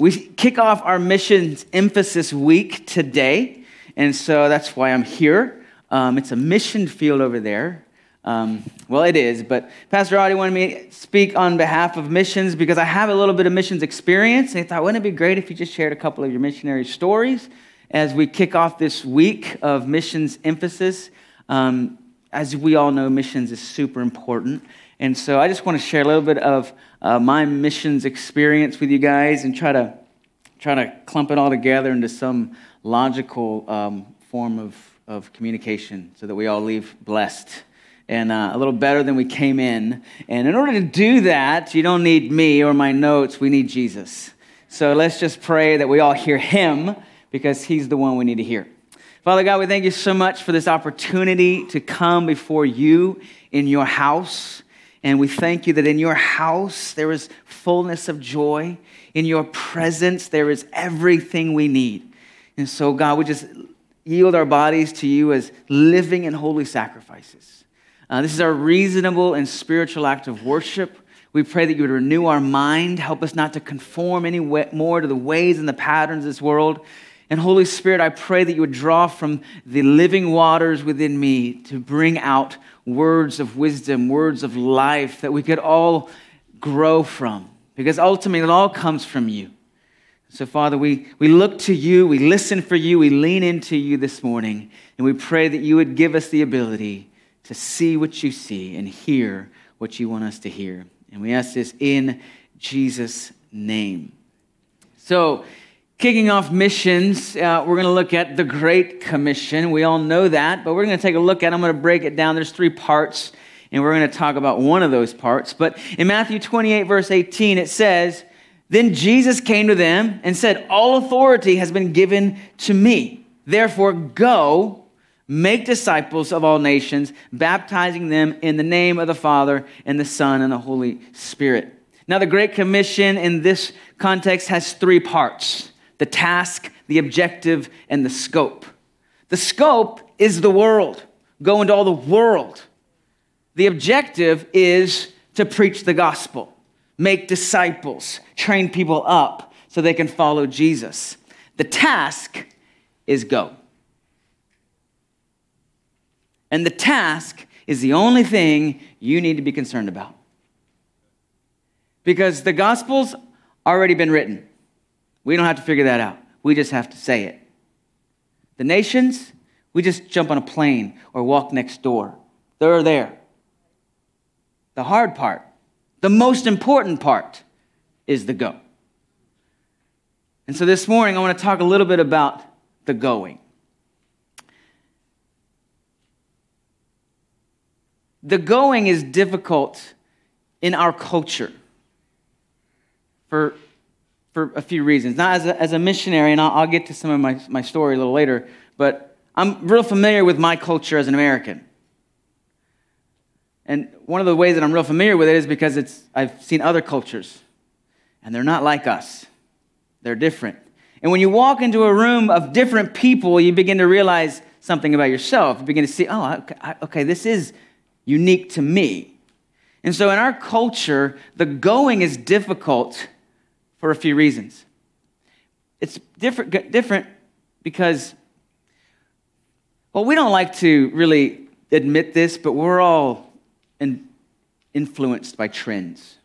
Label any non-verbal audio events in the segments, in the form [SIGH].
We kick off our missions emphasis week today, and so that's why I'm here. Um, it's a mission field over there. Um, well, it is, but Pastor Audie wanted me to speak on behalf of missions because I have a little bit of missions experience. And I thought, wouldn't it be great if you just shared a couple of your missionary stories as we kick off this week of missions emphasis? Um, as we all know, missions is super important. And so I just want to share a little bit of uh, my missions experience with you guys and try to try to clump it all together into some logical um, form of, of communication so that we all leave blessed and uh, a little better than we came in. And in order to do that, you don't need me or my notes, we need Jesus. So let's just pray that we all hear him because he's the one we need to hear. Father God, we thank you so much for this opportunity to come before you in your house. And we thank you that in your house there is fullness of joy. In your presence there is everything we need. And so, God, we just yield our bodies to you as living and holy sacrifices. Uh, this is our reasonable and spiritual act of worship. We pray that you would renew our mind, help us not to conform any more to the ways and the patterns of this world. And Holy Spirit, I pray that you would draw from the living waters within me to bring out words of wisdom, words of life that we could all grow from. Because ultimately, it all comes from you. So, Father, we, we look to you, we listen for you, we lean into you this morning, and we pray that you would give us the ability to see what you see and hear what you want us to hear. And we ask this in Jesus' name. So, Kicking off missions, uh, we're going to look at the Great Commission. We all know that, but we're going to take a look at it. I'm going to break it down. There's three parts, and we're going to talk about one of those parts. But in Matthew 28, verse 18, it says, Then Jesus came to them and said, All authority has been given to me. Therefore, go, make disciples of all nations, baptizing them in the name of the Father, and the Son, and the Holy Spirit. Now, the Great Commission in this context has three parts the task, the objective, and the scope. The scope is the world. Go into all the world. The objective is to preach the gospel, make disciples, train people up so they can follow Jesus. The task is go. And the task is the only thing you need to be concerned about. Because the gospel's already been written. We don't have to figure that out. We just have to say it. The nations, we just jump on a plane or walk next door. They're there. The hard part, the most important part, is the go. And so this morning, I want to talk a little bit about the going. The going is difficult in our culture for for a few reasons. Not as a, as a missionary, and I'll, I'll get to some of my, my story a little later, but I'm real familiar with my culture as an American. And one of the ways that I'm real familiar with it is because it's, I've seen other cultures, and they're not like us. They're different. And when you walk into a room of different people, you begin to realize something about yourself. You begin to see, oh, okay, okay this is unique to me. And so in our culture, the going is difficult for a few reasons. It's different, different because, well, we don't like to really admit this, but we're all in, influenced by trends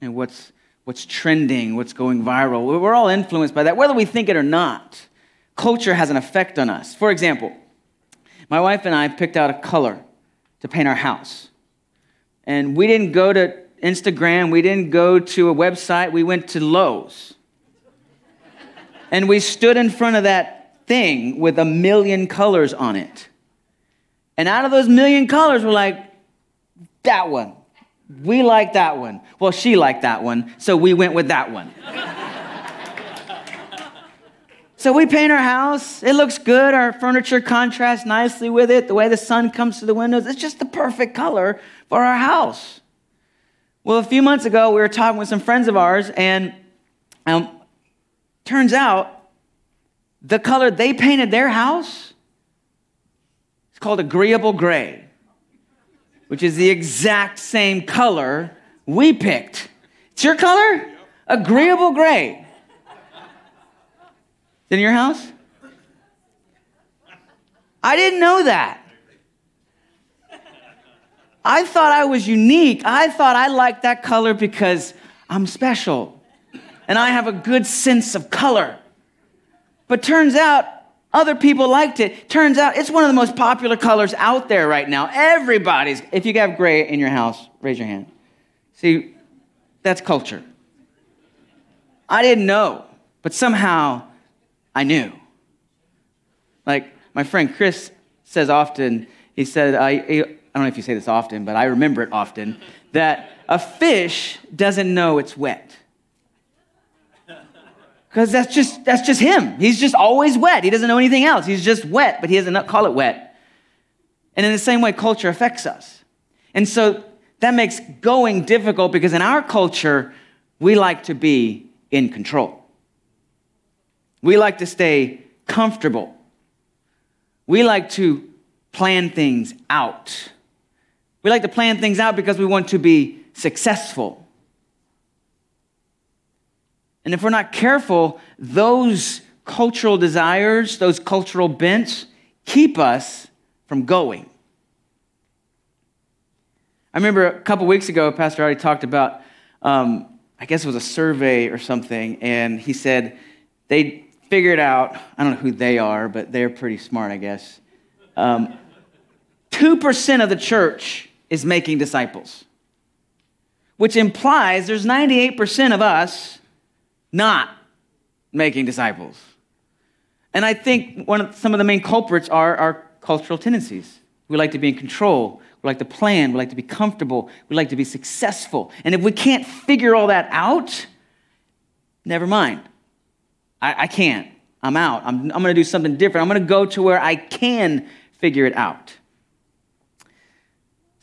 and what's, what's trending, what's going viral. We're all influenced by that, whether we think it or not. Culture has an effect on us. For example, my wife and I picked out a color to paint our house. And we didn't go to Instagram, we didn't go to a website, we went to Lowe's. and we stood in front of that thing with a million colors on it. And out of those million colors, we're like, that one. We like that one. Well, she liked that one, so we went with that one. [LAUGHS] so we paint our house. It looks good. Our furniture contrasts nicely with it. The way the sun comes through the windows, it's just the perfect color for our house. Well, a few months ago, we were talking with some friends of ours, and um, turns out the color they painted their house is called agreeable gray, which is the exact same color we picked. It's your color? Agreeable gray. in your house? I didn't know that. I thought I was unique. I thought I liked that color because I'm special and I have a good sense of color. But turns out other people liked it. Turns out it's one of the most popular colors out there right now. Everybody's, if you have gray in your house, raise your hand. See, that's culture. I didn't know, but somehow I knew. Like my friend Chris says often, he said, I, don't know if you say this often, but I remember it often, that a fish doesn't know it's wet. Because that's just, that's just him. He's just always wet. He doesn't know anything else. He's just wet, but he doesn't call it wet. And in the same way, culture affects us. And so that makes going difficult because in our culture, we like to be in control. We like to stay comfortable. We like to plan things out. We like to plan things out because we want to be successful. And if we're not careful, those cultural desires, those cultural bents, keep us from going. I remember a couple weeks ago, Pastor already talked about, um, I guess it was a survey or something, and he said they figured out, I don't know who they are, but they're pretty smart, I guess. Um, 2% of the church is making disciples, which implies there's 98% of us not making disciples. And I think one of, some of the main culprits are our cultural tendencies. We like to be in control. We like to plan. We like to be comfortable. We like to be successful. And if we can't figure all that out, never mind. I, I can't. I'm out. I'm, I'm going to do something different. I'm going to go to where I can figure it out.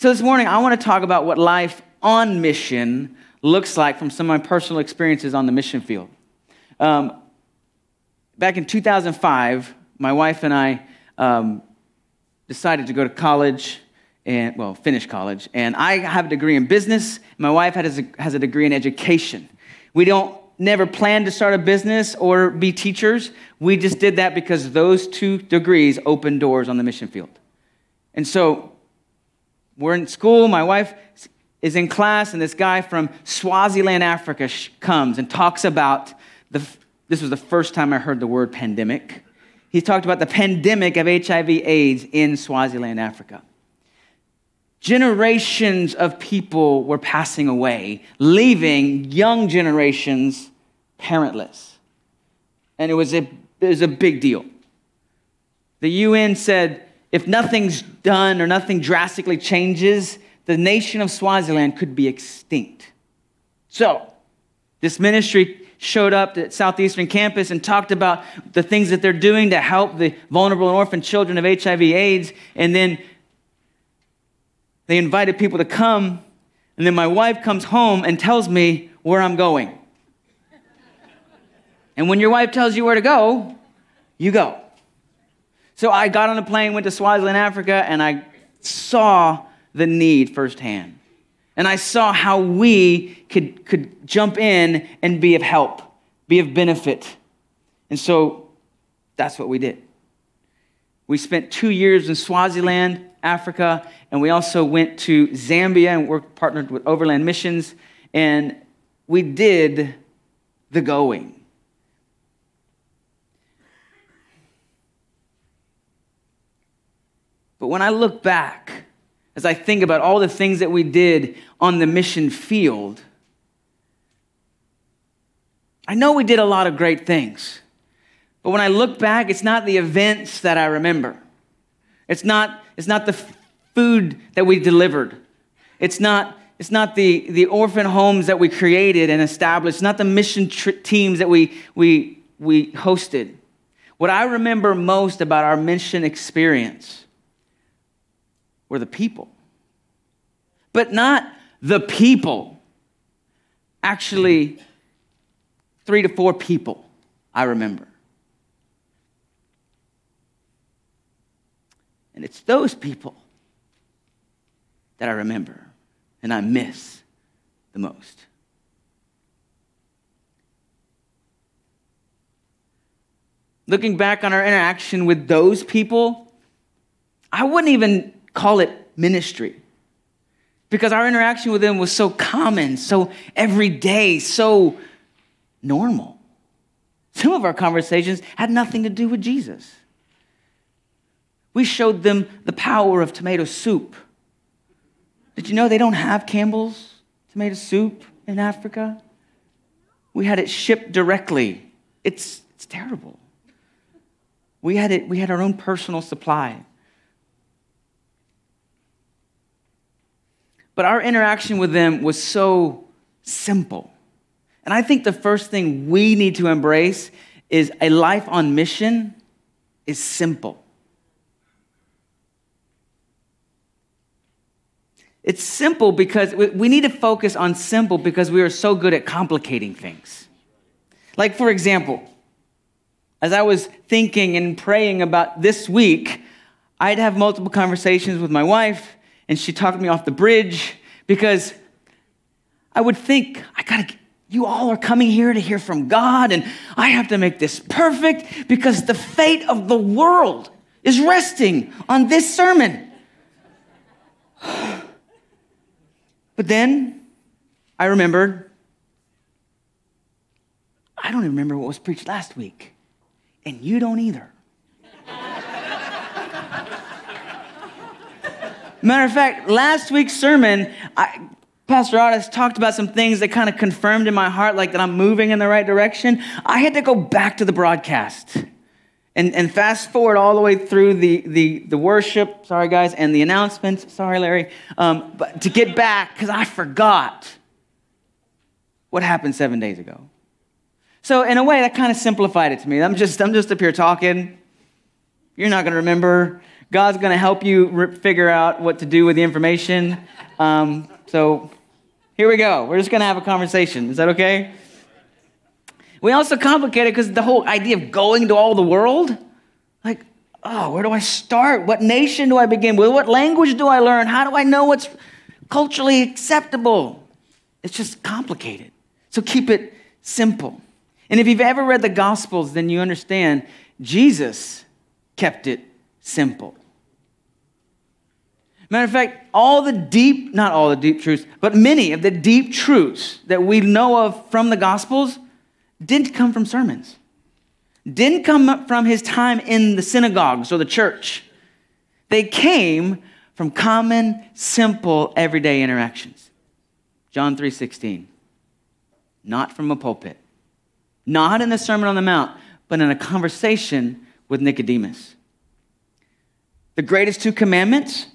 So this morning, I want to talk about what life on mission looks like from some of my personal experiences on the mission field. Um, back in 2005, my wife and I um, decided to go to college and, well, finish college. And I have a degree in business. My wife has a, has a degree in education. We don't never planned to start a business or be teachers. We just did that because those two degrees opened doors on the mission field. And so we're in school. My wife is in class, and this guy from Swaziland, Africa, comes and talks about the. This was the first time I heard the word pandemic. He talked about the pandemic of HIV/AIDS in Swaziland, Africa. Generations of people were passing away, leaving young generations parentless. And it was a, it was a big deal. The UN said if nothing's done or nothing drastically changes, the nation of Swaziland could be extinct. So, this ministry showed up at Southeastern Campus and talked about the things that they're doing to help the vulnerable and orphan children of HIV/AIDS. And then they invited people to come, and then my wife comes home and tells me where I'm going. and when your wife tells you where to go, you go. So I got on a plane, went to Swaziland, Africa, and I saw the need firsthand. And I saw how we could, could jump in and be of help, be of benefit. And so that's what we did. We spent two years in Swaziland, Africa, and we also went to Zambia and worked partnered with Overland Missions, and we did the going. But when I look back, as I think about all the things that we did on the mission field, I know we did a lot of great things. But when I look back, it's not the events that I remember. It's not, it's not the food that we delivered. It's not, it's not the, the orphan homes that we created and established. It's not the mission tr- teams that we, we, we hosted. What I remember most about our mission experience were the people. But not the people. Actually, three to four people I remember. And it's those people that I remember and I miss the most. looking back on our interaction with those people, I wouldn't even call it ministry because our interaction with them was so common, so everyday, so normal. Some of our conversations had nothing to do with Jesus. We showed them the power of tomato soup. Did you know they don't have Campbell's tomato soup in Africa? We had it shipped directly. It's, it's terrible. We had, it, we had our own personal supply. But our interaction with them was so simple. And I think the first thing we need to embrace is a life on mission is simple. It's simple because we need to focus on simple because we are so good at complicating things. Like, for example, as I was thinking and praying about this week, I'd have multiple conversations with my wife, and she talked me off the bridge because I would think, I gotta, you all are coming here to hear from God, and I have to make this perfect because the fate of the world is resting on this sermon. [SIGHS] But then I remembered, I don't even remember what was preached last week, and you don't either. Matter of fact, last week's sermon, I, Pastor Otis talked about some things that kind of confirmed in my heart, like that I'm moving in the right direction. I had to go back to the broadcast and, and fast forward all the way through the, the, the worship, sorry guys, and the announcements, sorry Larry, um, but to get back, because I forgot what happened seven days ago. So in a way, that kind of simplified it to me. I'm just, I'm just up here talking. You're not going to remember. God's going to help you re- figure out what to do with the information. Um, so here we go. We're just going to have a conversation. Is that okay? We also complicate it because the whole idea of going to all the world, like, oh, where do I start? What nation do I begin with? What language do I learn? How do I know what's culturally acceptable? It's just complicated. So keep it simple. And if you've ever read the Gospels, then you understand Jesus kept it simple. Matter of fact, all the deep, not all the deep truths, but many of the deep truths that we know of from the Gospels didn't come from sermons, didn't come from his time in the synagogues or the church. They came from common, simple, everyday interactions. John 3:16. Not from a pulpit. Not in the Sermon on the Mount, but in a conversation with Nicodemus. The greatest two commandments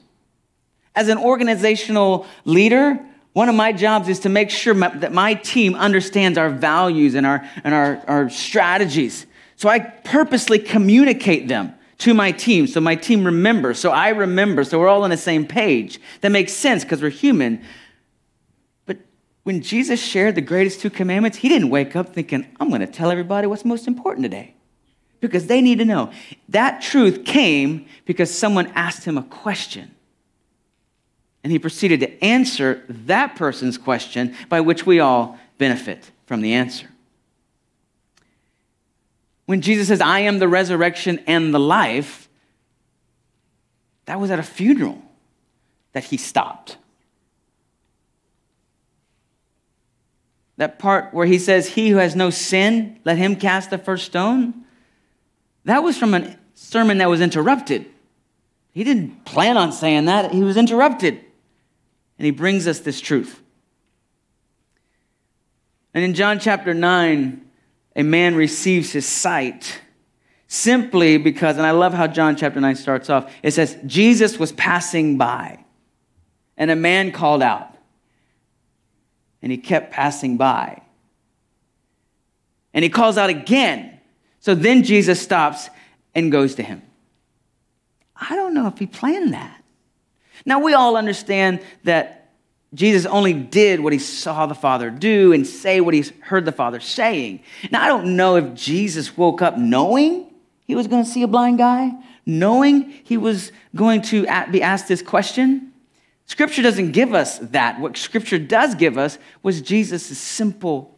as an organizational leader, one of my jobs is to make sure my, that my team understands our values and, our, and our, our strategies. So I purposely communicate them to my team so my team remembers, so I remember, so we're all on the same page. That makes sense because we're human. But when Jesus shared the greatest two commandments, he didn't wake up thinking, I'm going to tell everybody what's most important today. Because they need to know. That truth came because someone asked him a question. And he proceeded to answer that person's question by which we all benefit from the answer. When Jesus says, I am the resurrection and the life, that was at a funeral that he stopped. That part where he says, He who has no sin, let him cast the first stone, that was from a sermon that was interrupted. He didn't plan on saying that, he was interrupted and he brings us this truth. And in John chapter 9, a man receives his sight simply because, and I love how John chapter 9 starts off. It says, Jesus was passing by, and a man called out, and he kept passing by. And he calls out again. So then Jesus stops and goes to him. I don't know if he planned that. Now, we all understand that Jesus only did what he saw the Father do and say what he heard the Father saying. Now, I don't know if Jesus woke up knowing he was going to see a blind guy, knowing he was going to be asked this question. Scripture doesn't give us that. What Scripture does give us was Jesus' simple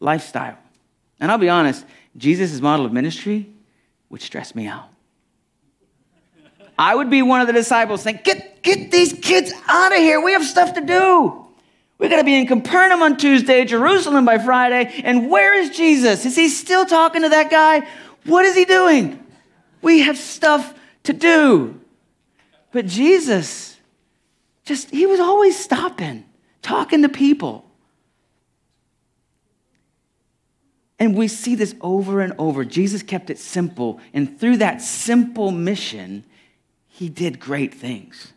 lifestyle. And I'll be honest, Jesus' model of ministry would stress me out. I would be one of the disciples saying, Get, get these kids out of here. We have stuff to do. We're going to be in Capernaum on Tuesday, Jerusalem by Friday. And where is Jesus? Is he still talking to that guy? What is he doing? We have stuff to do. But Jesus, just, he was always stopping, talking to people. And we see this over and over. Jesus kept it simple. And through that simple mission, he did great things.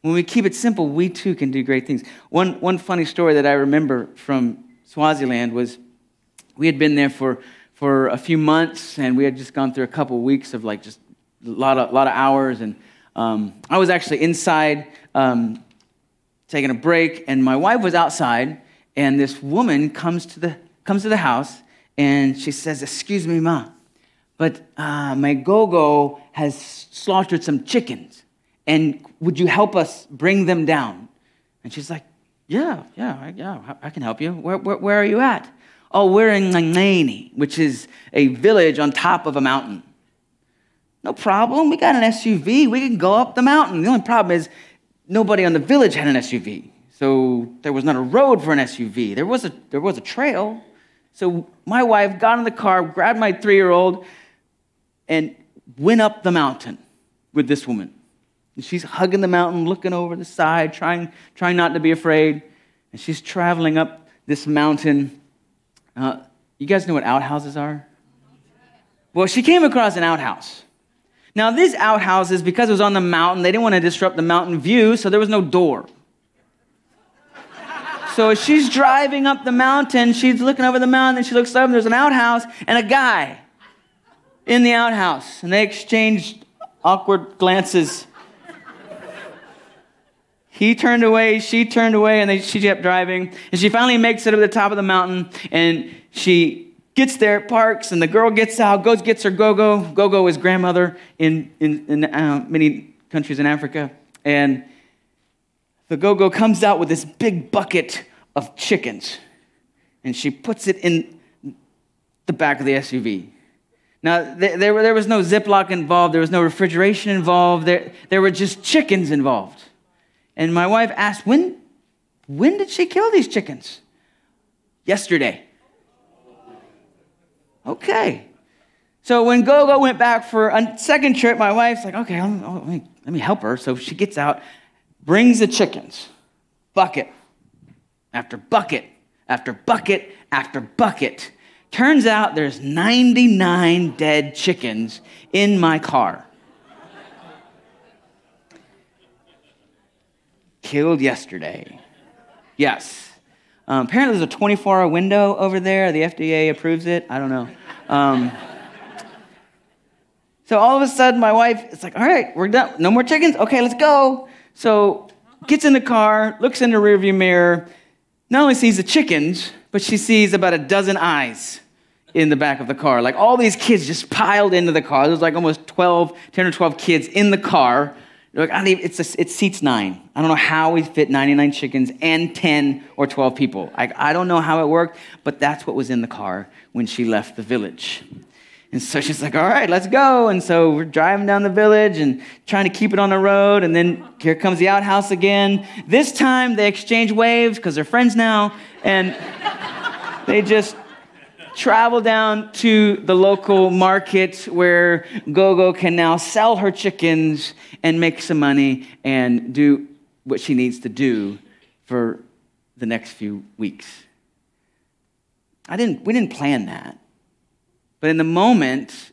When we keep it simple, we too can do great things. One, one funny story that I remember from Swaziland was we had been there for, for a few months and we had just gone through a couple weeks of like just a lot of, lot of hours. And um, I was actually inside um, taking a break, and my wife was outside, and this woman comes to the, comes to the house and she says, Excuse me, Ma, but uh, my go-go has slaughtered some chickens, and would you help us bring them down? And she's like, yeah, yeah, yeah, I can help you. Where, where, where are you at? Oh, we're in Ngani, which is a village on top of a mountain. No problem. We got an SUV. We can go up the mountain. The only problem is nobody on the village had an SUV. So there was not a road for an SUV. There was a, there was a trail. So my wife got in the car, grabbed my three year old, and went up the mountain with this woman. And she's hugging the mountain, looking over the side, trying, trying not to be afraid. And she's traveling up this mountain. Uh, you guys know what outhouses are? Well, she came across an outhouse. Now, these outhouses, because it was on the mountain, they didn't want to disrupt the mountain view, so there was no door. So as she's driving up the mountain, she's looking over the mountain, and she looks up, and there's an outhouse and a guy in the outhouse, and they exchanged awkward glances. He turned away, she turned away, and she kept driving. And she finally makes it to the top of the mountain, and she gets there, parks, and the girl gets out, goes, gets her go-go. Go-go is grandmother in, in, in uh, many countries in Africa. And the go-go comes out with this big bucket of chickens, and she puts it in the back of the SUV. Now, there, there, was no Ziploc involved, there was no refrigeration involved, there, there were just chickens involved. And my wife asked, when, when did she kill these chickens? Yesterday. Okay. So when Gogo went back for a second trip, my wife's like, okay, oh, let me, let me help her. So she gets out, brings the chickens, bucket after bucket after bucket after bucket. Turns out there's 99 dead chickens in my car. Killed yesterday. Yes. Um, apparently, there's a 24 hour window over there. The FDA approves it. I don't know. Um, [LAUGHS] so all of a sudden, my wife is like, all right, we're done. No more chickens? Okay, let's go. So gets in the car, looks in the rearview mirror, not only sees the chickens, but she sees about a dozen eyes in the back of the car. Like all these kids just piled into the car. There's like almost 12, 10 or 12 kids in the car. Like, I even, it's a, it seats nine. I don't know how we fit 99 chickens and 10 or 12 people. I, I don't know how it worked, but that's what was in the car when she left the village. And so she's like, all right, let's go. And so we're driving down the village and trying to keep it on the road. And then here comes the outhouse again. This time they exchange waves because they're friends now. And they just travel down to the local market where Gogo can now sell her chickens and make some money and do what she needs to do for the next few weeks. I didn't, we didn't plan that. But in the moment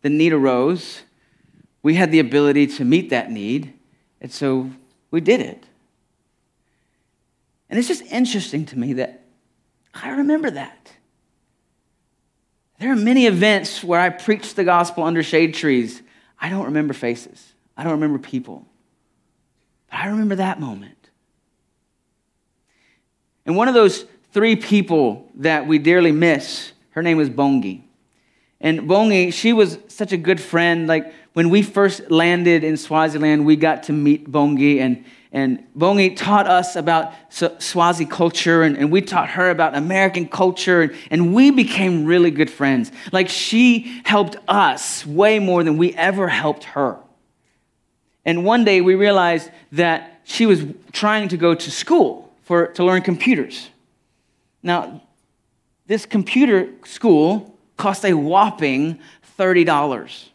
the need arose, we had the ability to meet that need, and so we did it. And it's just interesting to me that I remember that. There are many events where I preach the gospel under shade trees. I don't remember faces, I don't remember people. But I remember that moment. And one of those three people that we dearly miss, her name was Bongi. And Bongi, she was such a good friend. Like when we first landed in Swaziland, we got to meet Bongi, and, and Bongi taught us about Swazi culture, and, and we taught her about American culture, and, and we became really good friends. Like she helped us way more than we ever helped her. And one day we realized that she was trying to go to school for, to learn computers. Now, this computer school cost a whopping $30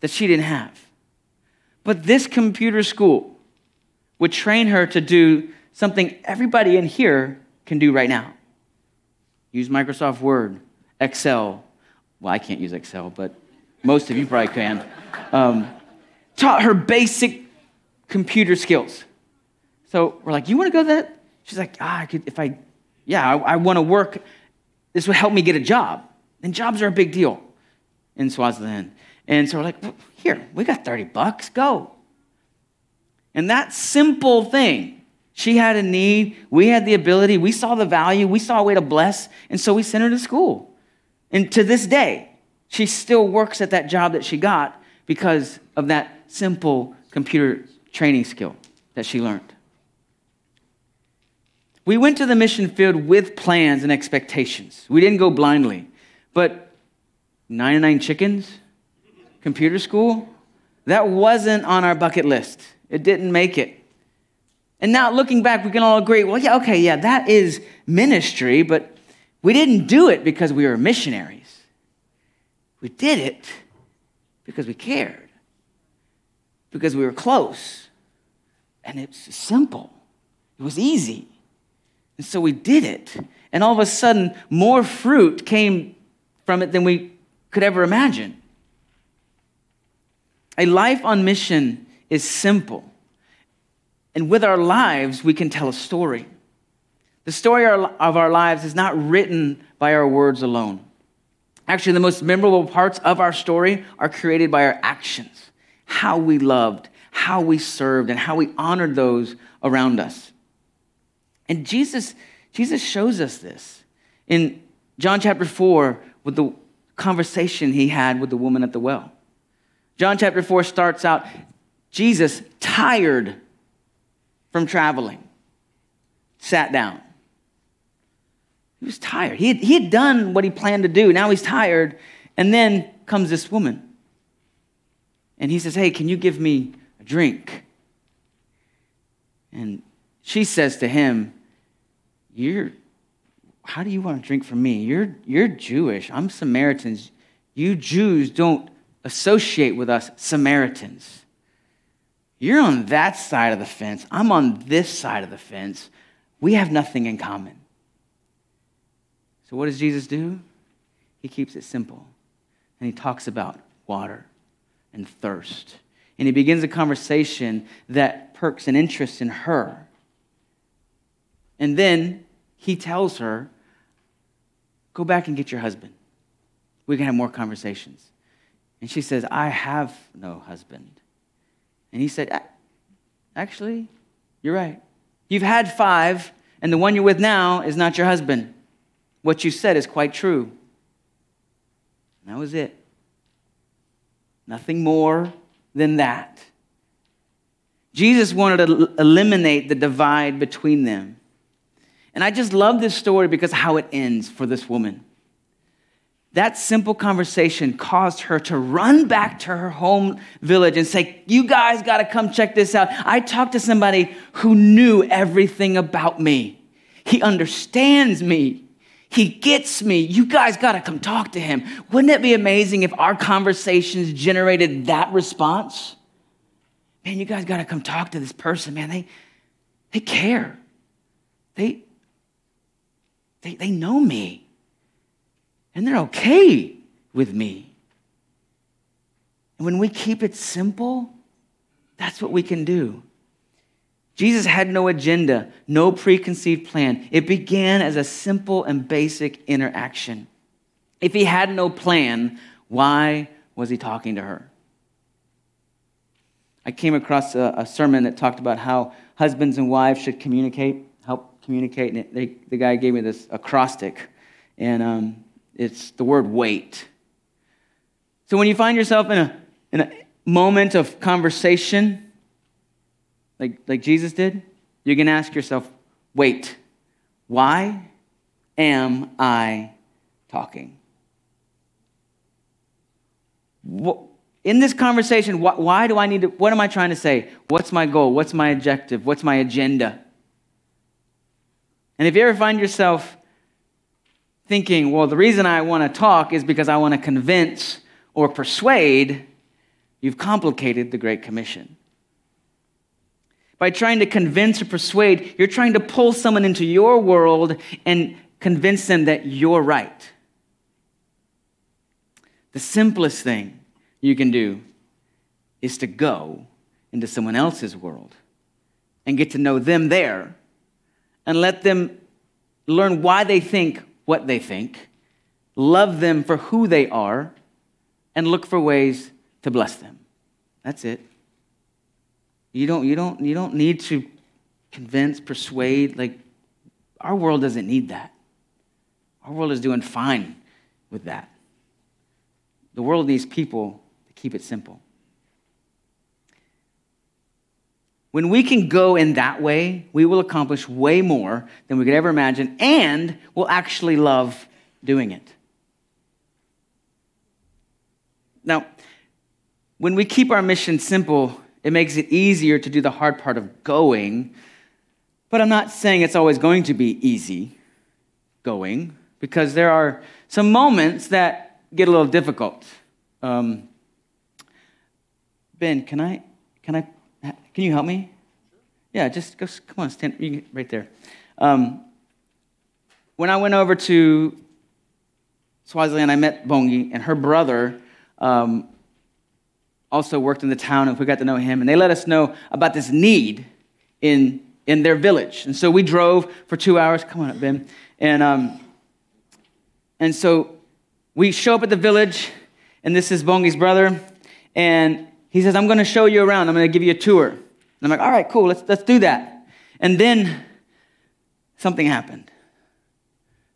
that she didn't have. But this computer school would train her to do something everybody in here can do right now use Microsoft Word, Excel. Well, I can't use Excel, but most of you probably can. Um, taught her basic computer skills. So we're like, You want to go that? She's like, Ah, I could, if I, yeah, I, I want to work. This would help me get a job. And jobs are a big deal in Swaziland. And so we're like, Here, we got 30 bucks, go. And that simple thing, she had a need, we had the ability, we saw the value, we saw a way to bless, and so we sent her to school. And to this day, she still works at that job that she got because of that simple computer training skill that she learned. We went to the mission field with plans and expectations. We didn't go blindly. But 99 chickens, computer school, that wasn't on our bucket list. It didn't make it. And now looking back, we can all agree well, yeah, okay, yeah, that is ministry, but we didn't do it because we were missionaries. We did it because we cared, because we were close. And it's simple, it was easy. And so we did it. And all of a sudden, more fruit came from it than we could ever imagine. A life on mission is simple. And with our lives, we can tell a story. The story of our lives is not written by our words alone. Actually, the most memorable parts of our story are created by our actions how we loved, how we served, and how we honored those around us. And Jesus, Jesus shows us this in John chapter 4 with the conversation he had with the woman at the well. John chapter 4 starts out Jesus, tired from traveling, sat down. He was tired. He had, he had done what he planned to do. Now he's tired. And then comes this woman. And he says, Hey, can you give me a drink? And she says to him, You're, how do you want to drink from me? You're, you're Jewish. I'm Samaritans. You Jews don't associate with us Samaritans. You're on that side of the fence. I'm on this side of the fence. We have nothing in common. So, what does Jesus do? He keeps it simple. And he talks about water and thirst. And he begins a conversation that perks an interest in her. And then he tells her, Go back and get your husband. We can have more conversations. And she says, I have no husband. And he said, Actually, you're right. You've had five, and the one you're with now is not your husband. What you said is quite true. And that was it. Nothing more than that. Jesus wanted to eliminate the divide between them. And I just love this story because how it ends for this woman. That simple conversation caused her to run back to her home village and say, You guys got to come check this out. I talked to somebody who knew everything about me. He understands me. He gets me. You guys got to come talk to him. Wouldn't it be amazing if our conversations generated that response? Man, you guys got to come talk to this person, man. They, they care. They, they, they know me and they're okay with me. And when we keep it simple, that's what we can do. Jesus had no agenda, no preconceived plan. It began as a simple and basic interaction. If he had no plan, why was he talking to her? I came across a, a sermon that talked about how husbands and wives should communicate, communicate. And they, the guy gave me this acrostic. And um, it's the word wait. So when you find yourself in a, in a moment of conversation, like, like Jesus did, you're going to ask yourself, wait, why am I talking? In this conversation, why do I need to, what am I trying to say? What's my goal? What's my objective? What's my agenda? And if you ever find yourself thinking, well, the reason I want to talk is because I want to convince or persuade, you've complicated the Great Commission. By trying to convince or persuade, you're trying to pull someone into your world and convince them that you're right. The simplest thing you can do is to go into someone else's world and get to know them there and let them learn why they think what they think, love them for who they are, and look for ways to bless them. That's it. You don't, you don't, you don't need to convince, persuade. Like, our world doesn't need that. Our world is doing fine with that. The world needs people to keep it simple. When we can go in that way, we will accomplish way more than we could ever imagine, and we'll actually love doing it. Now, when we keep our mission simple, it makes it easier to do the hard part of going. But I'm not saying it's always going to be easy going, because there are some moments that get a little difficult. Um, ben, can I, can I, can you help me? Yeah, just go, come on, stand right there. Um, when I went over to Swaziland, I met Bongi, and her brother um, also worked in the town, and we got to know him. And they let us know about this need in, in their village. And so we drove for two hours. Come on up, Ben. And, um, and so we show up at the village, and this is Bongi's brother. And he says, I'm going to show you around. I'm going to give you a tour. And I'm like, all right, cool, let's, let's do that. And then something happened.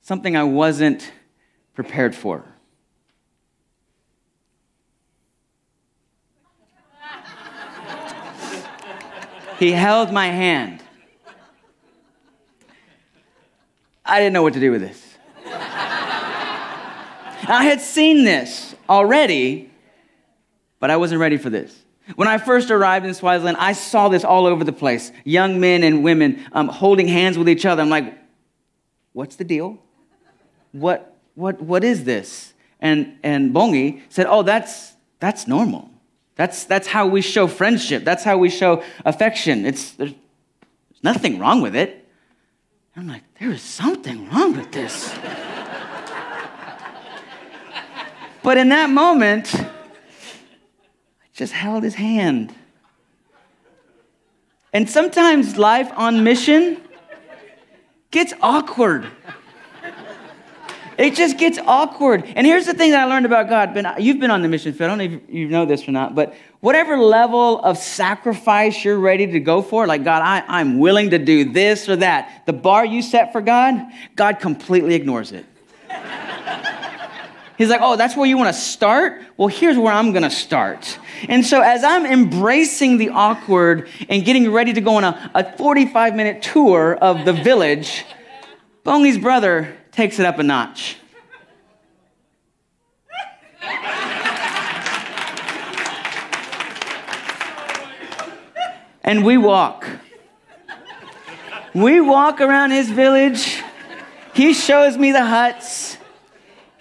Something I wasn't prepared for. He held my hand. I didn't know what to do with this. I had seen this already, but I wasn't ready for this. When I first arrived in Swaziland, I saw this all over the place young men and women um, holding hands with each other. I'm like, what's the deal? What, what, what is this? And, and Bongi said, oh, that's, that's normal. That's, that's how we show friendship. That's how we show affection. It's, there's nothing wrong with it. I'm like, there is something wrong with this. [LAUGHS] but in that moment, just held his hand. And sometimes life on mission gets awkward. It just gets awkward. And here's the thing that I learned about God. Ben, you've been on the mission field. I don't know if you know this or not, but whatever level of sacrifice you're ready to go for, like, God, I, I'm willing to do this or that, the bar you set for God, God completely ignores it. He's like, oh, that's where you want to start? Well, here's where I'm going to start. And so, as I'm embracing the awkward and getting ready to go on a, a 45 minute tour of the village, Bongi's brother takes it up a notch. and we walk. We walk around his village. He shows me the huts.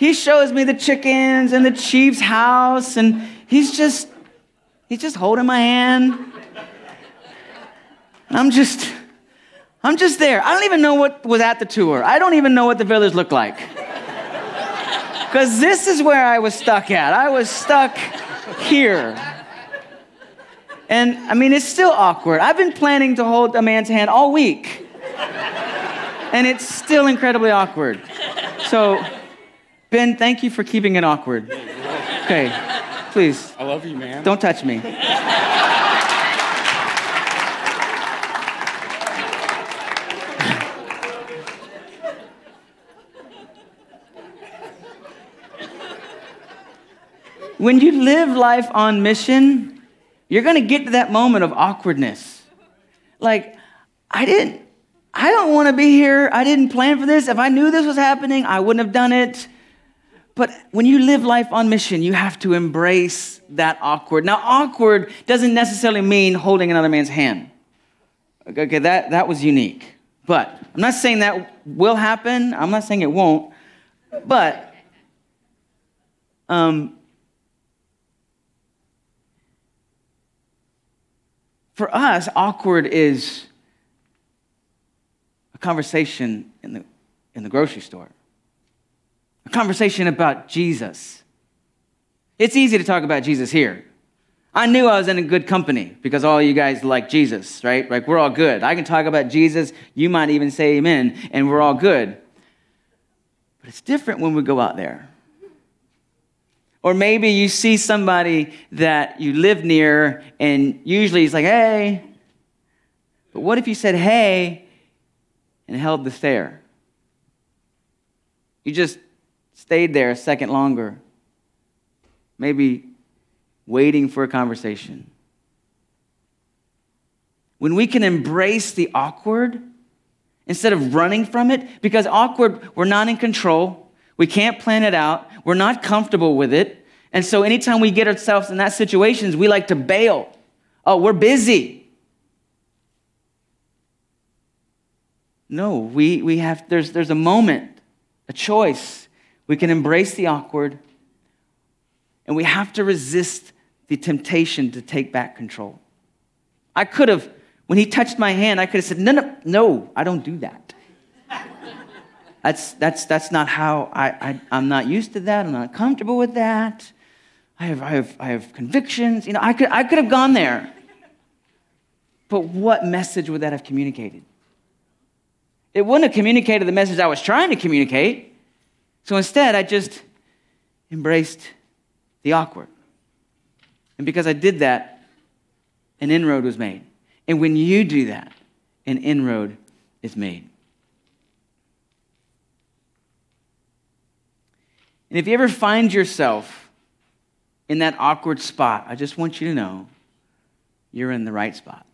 He shows me the chickens and the chief's house, and he's just he's just holding my hand. I'm just I'm just there. I don't even know what was at the tour. I don't even know what the village looked like. Because this is where I was stuck at. I was stuck here. And I mean, it's still awkward. I've been planning to hold a man's hand all week. And it's still incredibly awkward. So, Ben, thank you for keeping it awkward. Okay, please. I love you, man. Don't touch me. When you live life on mission, you're going to get to that moment of awkwardness. like, I didn't, I don't want to be here. I didn't plan for this. If I knew this was happening, I wouldn't have done it. But when you live life on mission, you have to embrace that awkward. Now, awkward doesn't necessarily mean holding another man's hand. Okay, that, that was unique. But I'm not saying that will happen. I'm not saying it won't. But um, for us, awkward is a conversation in the, in the grocery store a conversation about Jesus. It's easy to talk about Jesus here. I knew I was in a good company because all you guys like Jesus, right? Like we're all good. I can talk about Jesus. You might even say amen, and we're all good. But it's different when we go out there. Or maybe you see somebody that you live near, and usually he's like, hey. But what if you said, hey, and held the stare? You just stayed there a second longer, maybe waiting for a conversation. When we can embrace the awkward instead of running from it, because awkward, we're not in control, we can't plan it out, we're not comfortable with it. And so anytime we get ourselves in that situations, we like to bail. Oh, we're busy. No, we, we have, there's, there's a moment, a choice we can embrace the awkward, and we have to resist the temptation to take back control. I could have, when he touched my hand, I could have said, No, no, no, I don't do that. [LAUGHS] that's, that's, that's not how I, I, I'm not used to that. I'm not comfortable with that. I have, I have, I have convictions. You know, I could, I could have gone there. But what message would that have communicated? It wouldn't have communicated the message I was trying to communicate. So instead, I just embraced the awkward. And because I did that, an inroad was made. And when you do that, an inroad is made. And if you ever find yourself in that awkward spot, I just want you to know you're in the right spot.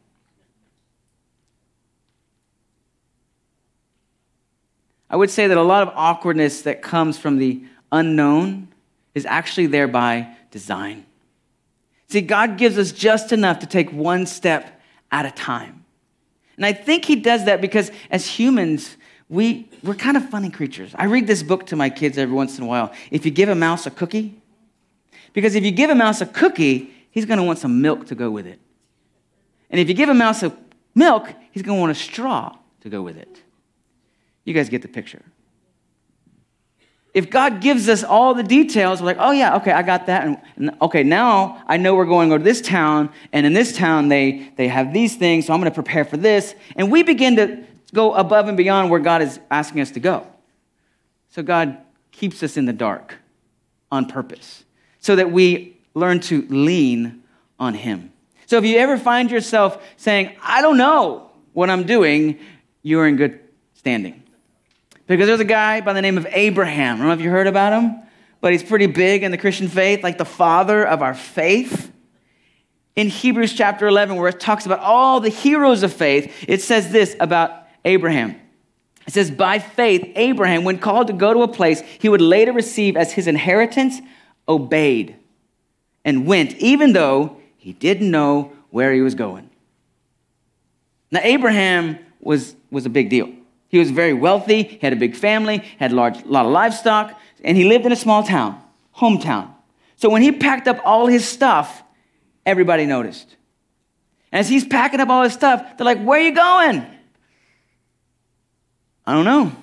I would say that a lot of awkwardness that comes from the unknown is actually there by design. See, God gives us just enough to take one step at a time. And I think He does that because as humans, we, we're kind of funny creatures. I read this book to my kids every once in a while. If you give a mouse a cookie, because if you give a mouse a cookie, he's going to want some milk to go with it. And if you give a mouse a milk, he's going to want a straw to go with it. You guys get the picture. If God gives us all the details, we're like, oh, yeah, okay, I got that. And, and okay, now I know we're going go to this town, and in this town they, they have these things, so I'm going to prepare for this. And we begin to go above and beyond where God is asking us to go. So God keeps us in the dark on purpose so that we learn to lean on Him. So if you ever find yourself saying, I don't know what I'm doing, you're in good standing. Because there's a guy by the name of Abraham. I don't know if you heard about him, but he's pretty big in the Christian faith, like the father of our faith. In Hebrews chapter 11, where it talks about all the heroes of faith, it says this about Abraham. It says, By faith, Abraham, when called to go to a place he would later receive as his inheritance, obeyed and went, even though he didn't know where he was going. Now, Abraham was, was a big deal. He was very wealthy, he had a big family, had a large, lot of livestock, and he lived in a small town, hometown. So when he packed up all his stuff, everybody noticed. As he's packing up all his stuff, they're like, Where are you going? I don't know. [LAUGHS]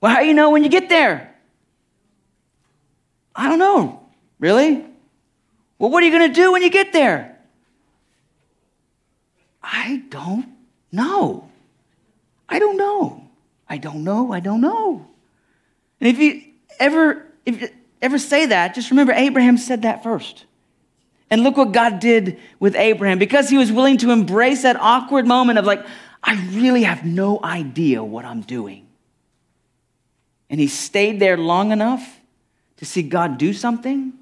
Well, how do you know when you get there? I don't know. Really? Well, what are you going to do when you get there? I don't know. I don't know. I don't know. I don't know. And if you ever, if you ever say that, just remember Abraham said that first. And look what God did with Abraham because he was willing to embrace that awkward moment of like, I really have no idea what I'm doing. And he stayed there long enough to see God do something.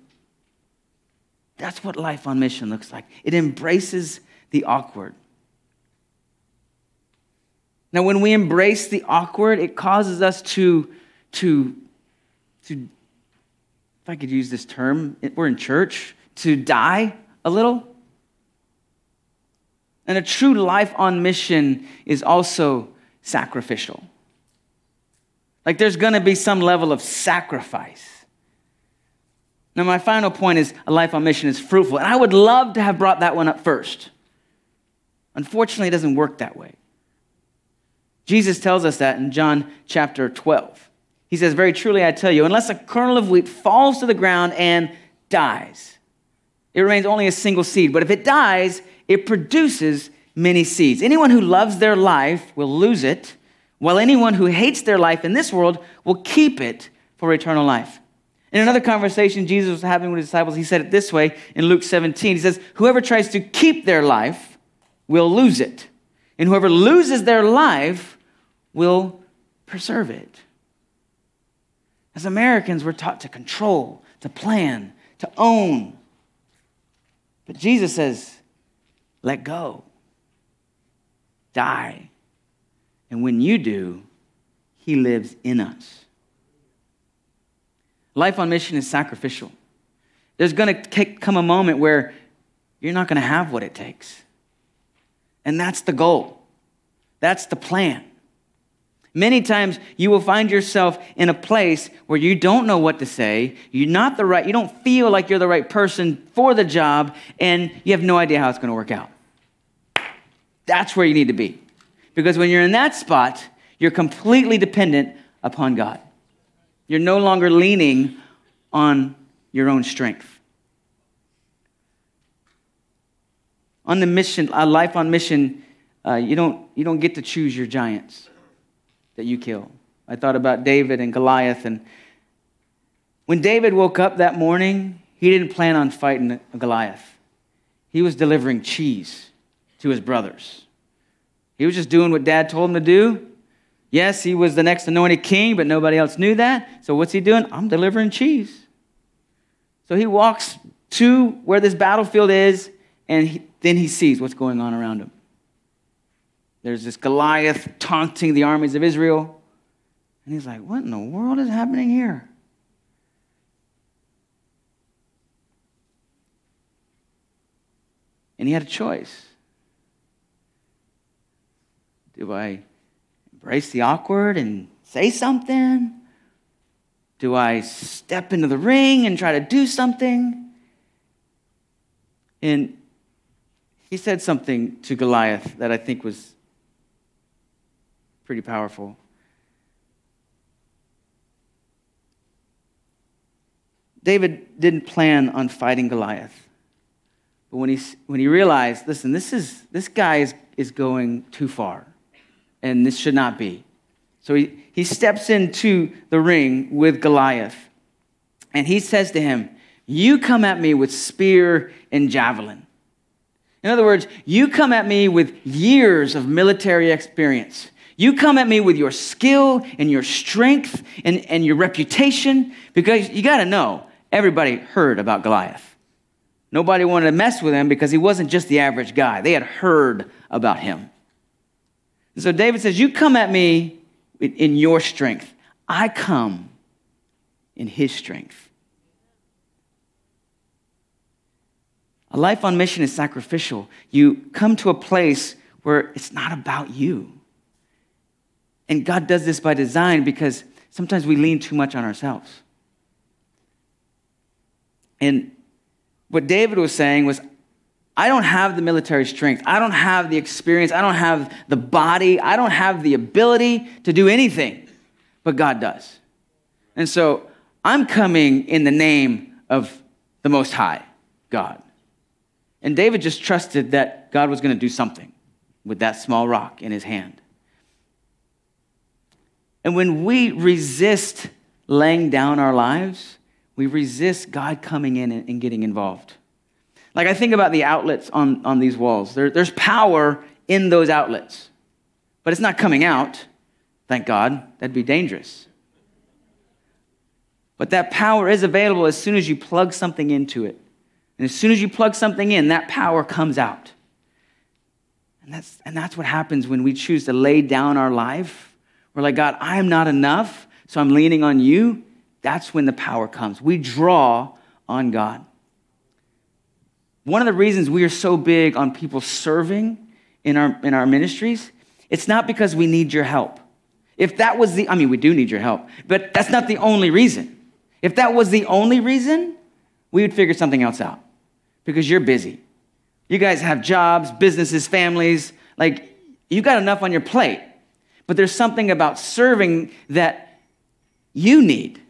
That's what life on mission looks like. It embraces the awkward. Now, when we embrace the awkward, it causes us to, to, to, if I could use this term, we're in church, to die a little. And a true life on mission is also sacrificial. Like there's going to be some level of sacrifice. Now, my final point is a life on mission is fruitful. And I would love to have brought that one up first. Unfortunately, it doesn't work that way. Jesus tells us that in John chapter 12. He says, Very truly, I tell you, unless a kernel of wheat falls to the ground and dies, it remains only a single seed. But if it dies, it produces many seeds. Anyone who loves their life will lose it, while anyone who hates their life in this world will keep it for eternal life. In another conversation Jesus was having with his disciples, he said it this way in Luke 17. He says, Whoever tries to keep their life will lose it, and whoever loses their life will preserve it. As Americans, we're taught to control, to plan, to own. But Jesus says, let go, die. And when you do, He lives in us. Life on mission is sacrificial. There's going to come a moment where you're not going to have what it takes. And that's the goal, that's the plan. Many times you will find yourself in a place where you don't know what to say, you're not the right, you don't feel like you're the right person for the job, and you have no idea how it's going to work out. That's where you need to be. Because when you're in that spot, you're completely dependent upon God. You're no longer leaning on your own strength. On the mission, a life on mission, uh, you, don't, you don't get to choose your giants that you kill. I thought about David and Goliath. And when David woke up that morning, he didn't plan on fighting Goliath. He was delivering cheese to his brothers. He was just doing what dad told him to do. Yes, he was the next anointed king, but nobody else knew that. So what's he doing? I'm delivering cheese. So he walks to where this battlefield is, and he, then he sees what's going on around him. There's this Goliath taunting the armies of Israel. And he's like, What in the world is happening here? And he had a choice. Do I embrace the awkward and say something? Do I step into the ring and try to do something? And he said something to Goliath that I think was pretty powerful. David didn't plan on fighting Goliath. But when he, when he realized, listen, this, is, this guy is, is going too far, and this should not be. So he, he steps into the ring with Goliath, and he says to him, You come at me with spear and javelin. In other words, you come at me with years of military experience. You come at me with your skill and your strength and, and your reputation because you got to know everybody heard about Goliath. Nobody wanted to mess with him because he wasn't just the average guy. They had heard about him. And so David says, You come at me in your strength. I come in his strength. A life on mission is sacrificial. You come to a place where it's not about you. And God does this by design because sometimes we lean too much on ourselves. And what David was saying was, I don't have the military strength. I don't have the experience. I don't have the body. I don't have the ability to do anything, but God does. And so I'm coming in the name of the Most High, God. And David just trusted that God was going to do something with that small rock in his hand. And when we resist laying down our lives, we resist God coming in and getting involved. Like I think about the outlets on, on these walls. There, there's power in those outlets, but it's not coming out. Thank God. That'd be dangerous. But that power is available as soon as you plug something into it. And as soon as you plug something in, that power comes out. And that's, and that's what happens when we choose to lay down our life. We're like, God, I am not enough, so I'm leaning on you. That's when the power comes. We draw on God. One of the reasons we are so big on people serving in our, in our ministries, it's not because we need your help. If that was the, I mean, we do need your help, but that's not the only reason. If that was the only reason, we would figure something else out because you're busy. You guys have jobs, businesses, families. Like, you got enough on your plate. But there's something about serving that you need.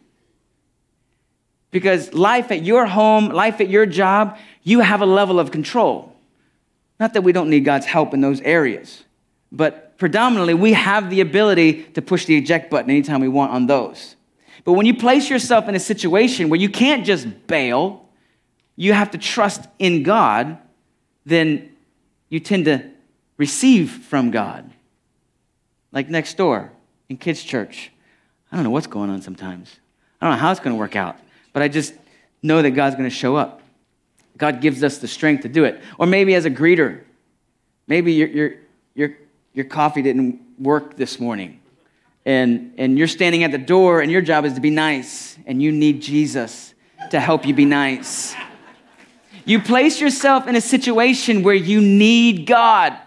Because life at your home, life at your job, you have a level of control. Not that we don't need God's help in those areas, but predominantly we have the ability to push the eject button anytime we want on those. But when you place yourself in a situation where you can't just bail, you have to trust in God, then you tend to receive from God. Like next door in kids' church. I don't know what's going on sometimes. I don't know how it's going to work out, but I just know that God's going to show up. God gives us the strength to do it. Or maybe as a greeter, maybe your, your, your, your coffee didn't work this morning. And, and you're standing at the door, and your job is to be nice, and you need Jesus to help you be nice. You place yourself in a situation where you need God.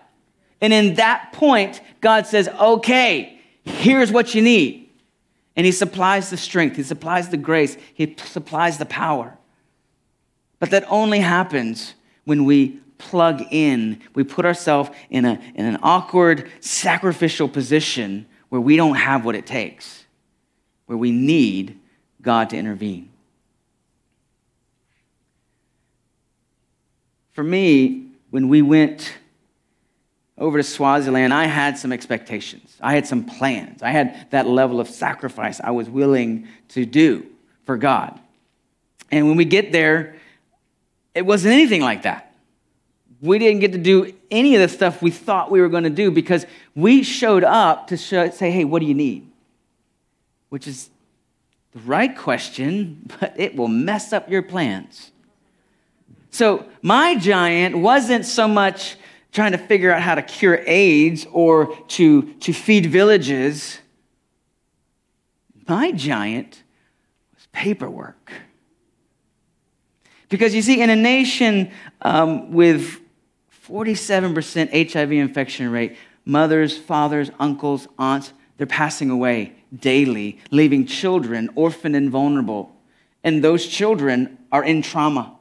And in that point, God says, okay, here's what you need. And He supplies the strength, He supplies the grace, He supplies the power. But that only happens when we plug in. We put ourselves in, a, in an awkward, sacrificial position where we don't have what it takes, where we need God to intervene. For me, when we went over to Swaziland, I had some expectations. I had some plans. I had that level of sacrifice I was willing to do for God. And when we get there, it wasn't anything like that. We didn't get to do any of the stuff we thought we were going to do because we showed up to show, say, hey, what do you need? Which is the right question, [LAUGHS] but it will mess up your plans. So, my giant wasn't so much trying to figure out how to cure AIDS or to, to feed villages. My giant was paperwork. Because you see, in a nation um, with 47% HIV infection rate, mothers, fathers, uncles, aunts, they're passing away daily, leaving children orphaned and vulnerable. And those children are in trauma,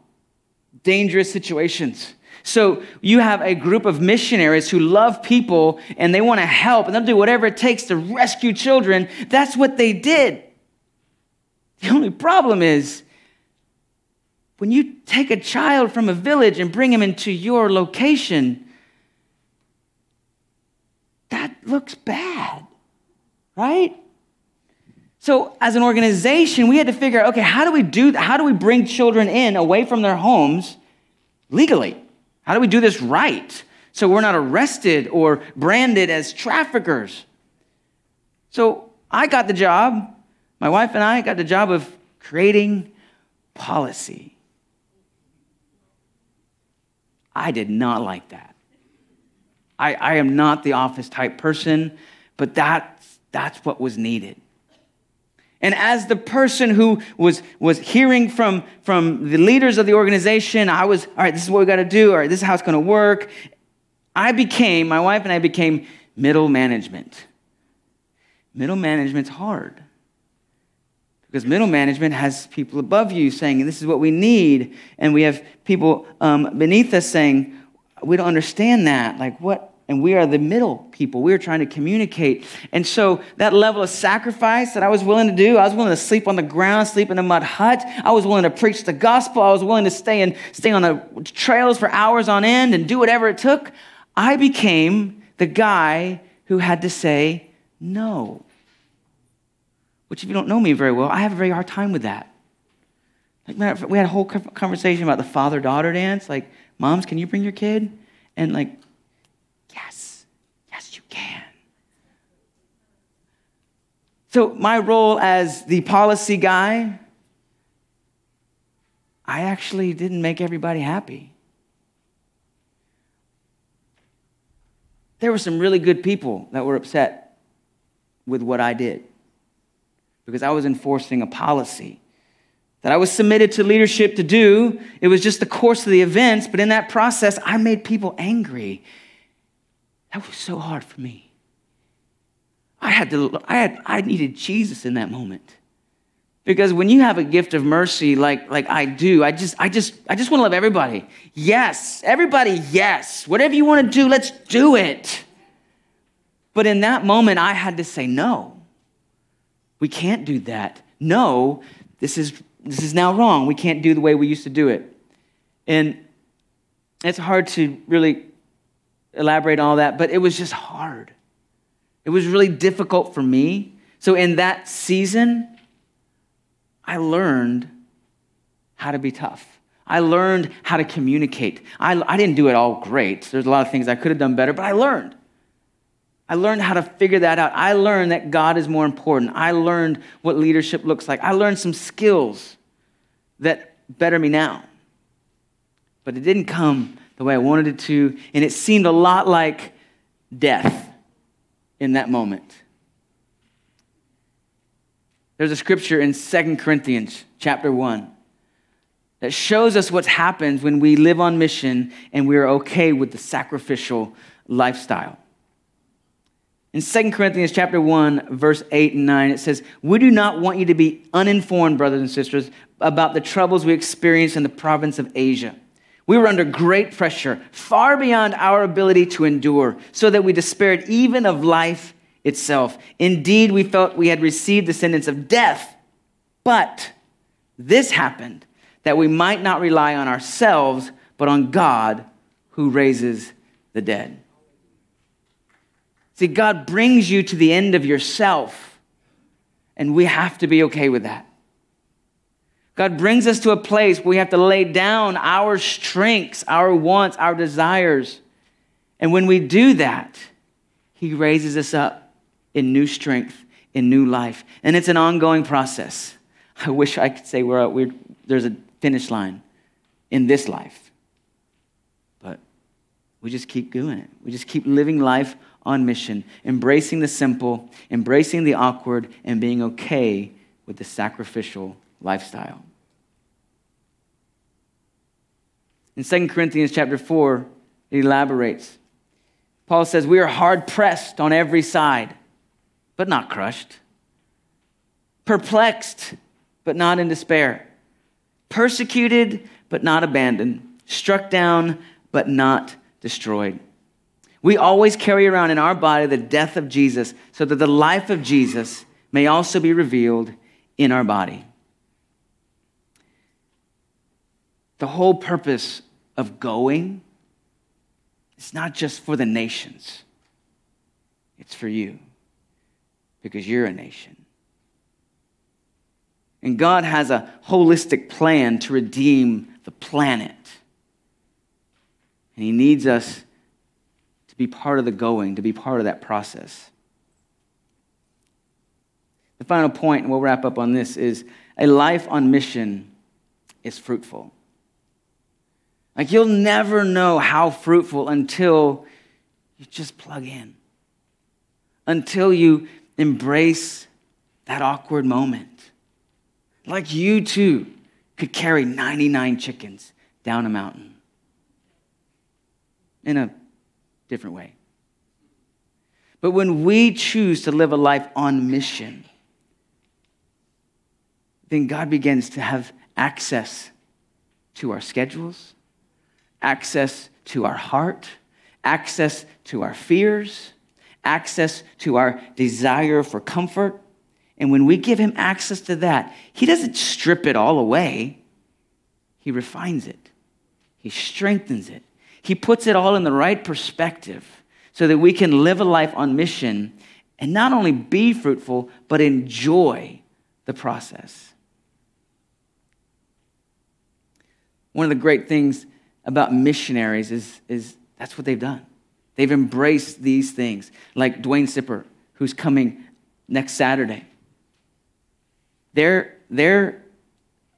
dangerous situations. So you have a group of missionaries who love people and they want to help and they'll do whatever it takes to rescue children. That's what they did. The only problem is when you take a child from a village and bring him into your location, that looks bad, right? So, as an organization, we had to figure out okay, how do we do How do we bring children in away from their homes legally? How do we do this right so we're not arrested or branded as traffickers? So, I got the job, my wife and I got the job of creating policy. I did not like that. I, I am not the office type person, but that's, that's what was needed. And as the person who was, was hearing from, from the leaders of the organization, I was, all right, this is what we got to do. All right, this is how it's going to work. I became, my wife and I became middle management. Middle management's hard. Because middle management has people above you saying, This is what we need. And we have people um, beneath us saying, We don't understand that. Like, what? And we are the middle people. We are trying to communicate. And so, that level of sacrifice that I was willing to do, I was willing to sleep on the ground, sleep in a mud hut. I was willing to preach the gospel. I was willing to stay, and stay on the trails for hours on end and do whatever it took. I became the guy who had to say no which if you don't know me very well, I have a very hard time with that. Like, we had a whole conversation about the father daughter dance. Like, moms, can you bring your kid? And, like, yes, yes, you can. So, my role as the policy guy, I actually didn't make everybody happy. there were some really good people that were upset with what I did because I was enforcing a policy that I was submitted to leadership to do. It was just the course of the events, but in that process, I made people angry. That was so hard for me. I had to, I had, I needed Jesus in that moment. Because when you have a gift of mercy like, like I do, I just, I just, I just want to love everybody. Yes, everybody, yes. Whatever you want to do, let's do it. But in that moment, I had to say, no, we can't do that. No, this is this is now wrong. We can't do the way we used to do it. And it's hard to really elaborate on all that, but it was just hard. It was really difficult for me. So in that season, I learned how to be tough. I learned how to communicate. I, I didn't do it all great. There's a lot of things I could have done better, but I learned. I learned how to figure that out. I learned that God is more important. I learned what leadership looks like. I learned some skills that better me now. But it didn't come the way I wanted it to, and it seemed a lot like death in that moment. There's a scripture in Second Corinthians chapter 1 that shows us what happens when we live on mission and we are okay with the sacrificial lifestyle. In 2 Corinthians chapter 1, verse 8 and 9, it says, We do not want you to be uninformed, brothers and sisters, about the troubles we experienced in the province of Asia. We were under great pressure, far beyond our ability to endure, so that we despaired even of life itself. Indeed, we felt we had received the sentence of death. But this happened that we might not rely on ourselves, but on God who raises the dead. See, God brings you to the end of yourself, and we have to be okay with that. God brings us to a place where we have to lay down our strengths, our wants, our desires. And when we do that, He raises us up in new strength, in new life. And it's an ongoing process. [LAUGHS] I wish I could say we're, we're, there's a finish line in this life. But we just keep doing it. We just keep living life on mission, embracing the simple, embracing the awkward, and being okay with the sacrificial lifestyle. In 2 Corinthians chapter 4, it elaborates. Paul says, We are hard pressed on every side, but not crushed, perplexed, but not in despair, persecuted, but not abandoned, struck down, but not destroyed. We always carry around in our body the death of Jesus so that the life of Jesus may also be revealed in our body. The whole purpose of going is not just for the nations, it's for you because you're a nation. And God has a holistic plan to redeem the planet. And He needs us to be part of the going, to be part of that process. The final point, and we'll wrap up on this, is a life on mission is fruitful. Like you'll never know how fruitful until you just plug in, until you embrace that awkward moment. Like you too could carry 99 chickens down a mountain in a different way. But when we choose to live a life on mission, then God begins to have access to our schedules, access to our heart, access to our fears, access to our desire for comfort. And when we give Him access to that, He doesn't strip it all away, He refines it, He strengthens it, he puts it all in the right perspective so that we can live a life on mission and not only be fruitful, but enjoy the process. One of the great things about missionaries is, is that's what they've done. They've embraced these things, like Dwayne Sipper, who's coming next Saturday. Their, their,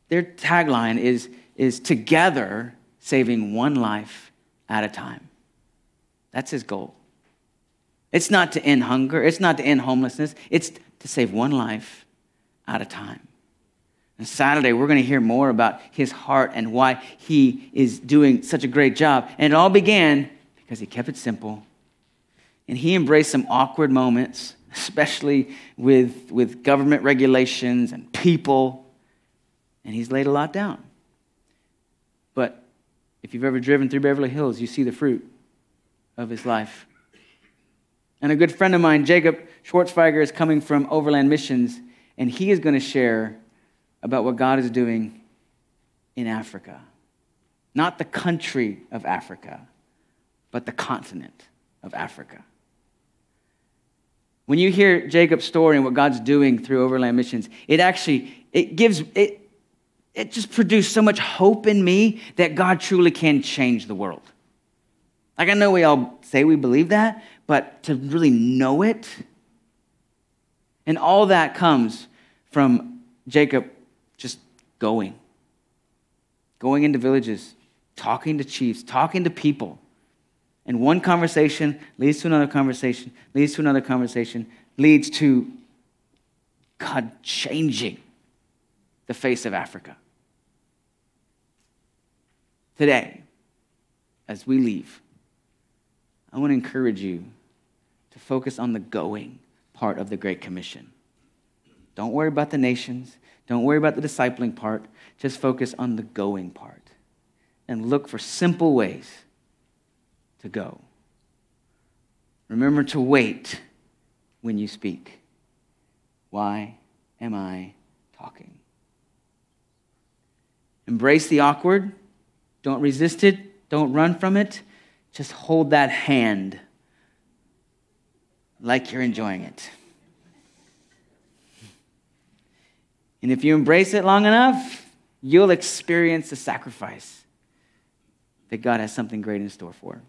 their tagline is, is together saving one life at a time. That's his goal. It's not to end hunger, it's not to end homelessness, it's to save one life at a time. And Saturday, we're going to hear more about his heart and why he is doing such a great job. And it all began because he kept it simple. And he embraced some awkward moments, [LAUGHS] especially with, with government regulations and people. And he's laid a lot down. But if you've ever driven through Beverly Hills, you see the fruit of his life. And a good friend of mine, Jacob Schwartzweiger, is coming from Overland Missions, and he is going to share about what God is doing in Africa. Not the country of Africa, but the continent of Africa. When you hear Jacob's story and what God's doing through Overland Missions, it actually it gives it it just produced so much hope in me that God truly can change the world. Like I know we all say we believe that, but to really know it and all that comes from Jacob going. Going into villages, talking to chiefs, talking to people. And one conversation leads to another conversation, leads to another conversation, leads to God changing the face of Africa. Today, as we leave, I want to encourage you to focus on the going part of the Great Commission. Don't worry about the nations. Don't worry about the discipling part. Just focus on the going part and look for simple ways to go. Remember to wait when you speak. Why am I talking? Embrace the awkward. Don't resist it. Don't run from it. Just hold that hand like you're enjoying it. And if you embrace it long enough, you'll experience the sacrifice that God has something great in store for.